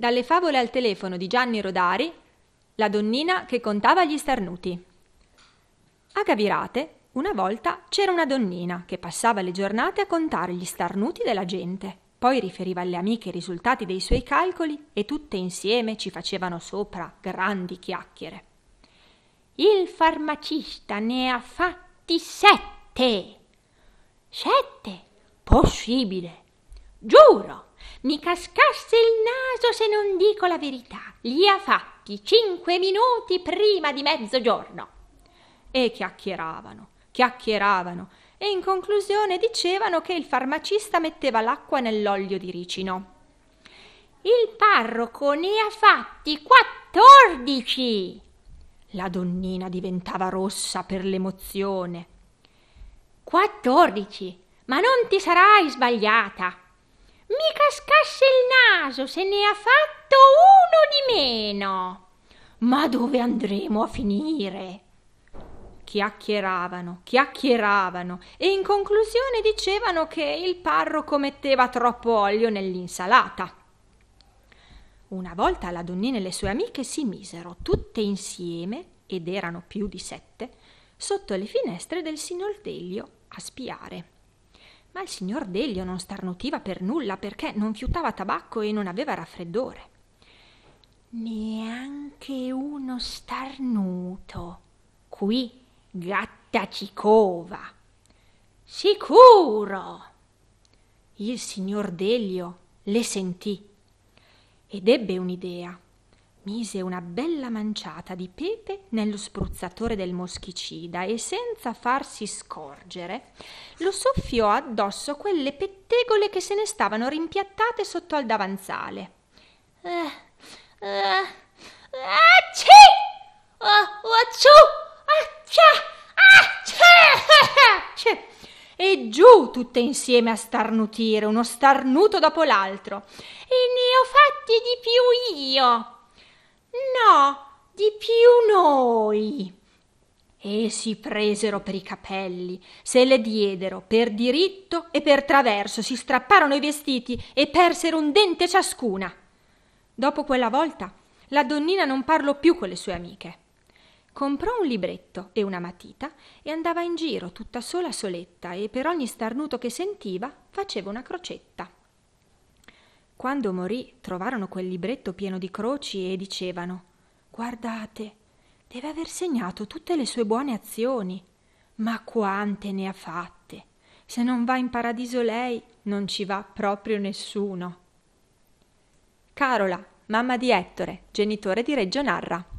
Dalle favole al telefono di Gianni Rodari, la donnina che contava gli starnuti. A Gavirate, una volta c'era una donnina che passava le giornate a contare gli starnuti della gente. Poi riferiva alle amiche i risultati dei suoi calcoli e tutte insieme ci facevano sopra grandi chiacchiere. Il farmacista ne ha fatti sette. Sette? Possibile. Giuro, mi cascasse il naso se non dico la verità. Li ha fatti cinque minuti prima di mezzogiorno. E chiacchieravano, chiacchieravano e in conclusione dicevano che il farmacista metteva l'acqua nell'olio di ricino. Il parroco ne ha fatti quattordici. La donnina diventava rossa per l'emozione. Quattordici? Ma non ti sarai sbagliata. Mi cascasse il naso se ne ha fatto uno di meno. Ma dove andremo a finire? Chiacchieravano, chiacchieravano e in conclusione dicevano che il parroco metteva troppo olio nell'insalata. Una volta la donnina e le sue amiche si misero tutte insieme, ed erano più di sette, sotto le finestre del signor Delio a spiare. Ma il signor Delio non starnutiva per nulla perché non fiutava tabacco e non aveva raffreddore. Neanche uno starnuto. Qui gatta cicova. Sicuro. Il signor Delio le sentì ed ebbe un'idea mise una bella manciata di pepe nello spruzzatore del moschicida e senza farsi scorgere lo soffiò addosso quelle pettegole che se ne stavano rimpiattate sotto al davanzale. Uh, uh, acci! Uh, e giù tutte insieme a starnutire, uno starnuto dopo l'altro. E ne ho fatti di più io. No, di più noi. E si presero per i capelli, se le diedero per diritto e per traverso, si strapparono i vestiti e persero un dente ciascuna. Dopo quella volta la donnina non parlò più con le sue amiche. Comprò un libretto e una matita e andava in giro tutta sola soletta e per ogni starnuto che sentiva faceva una crocetta. Quando morì trovarono quel libretto pieno di croci e dicevano Guardate, deve aver segnato tutte le sue buone azioni. Ma quante ne ha fatte! Se non va in paradiso lei, non ci va proprio nessuno. Carola, mamma di Ettore, genitore di Reggio Narra.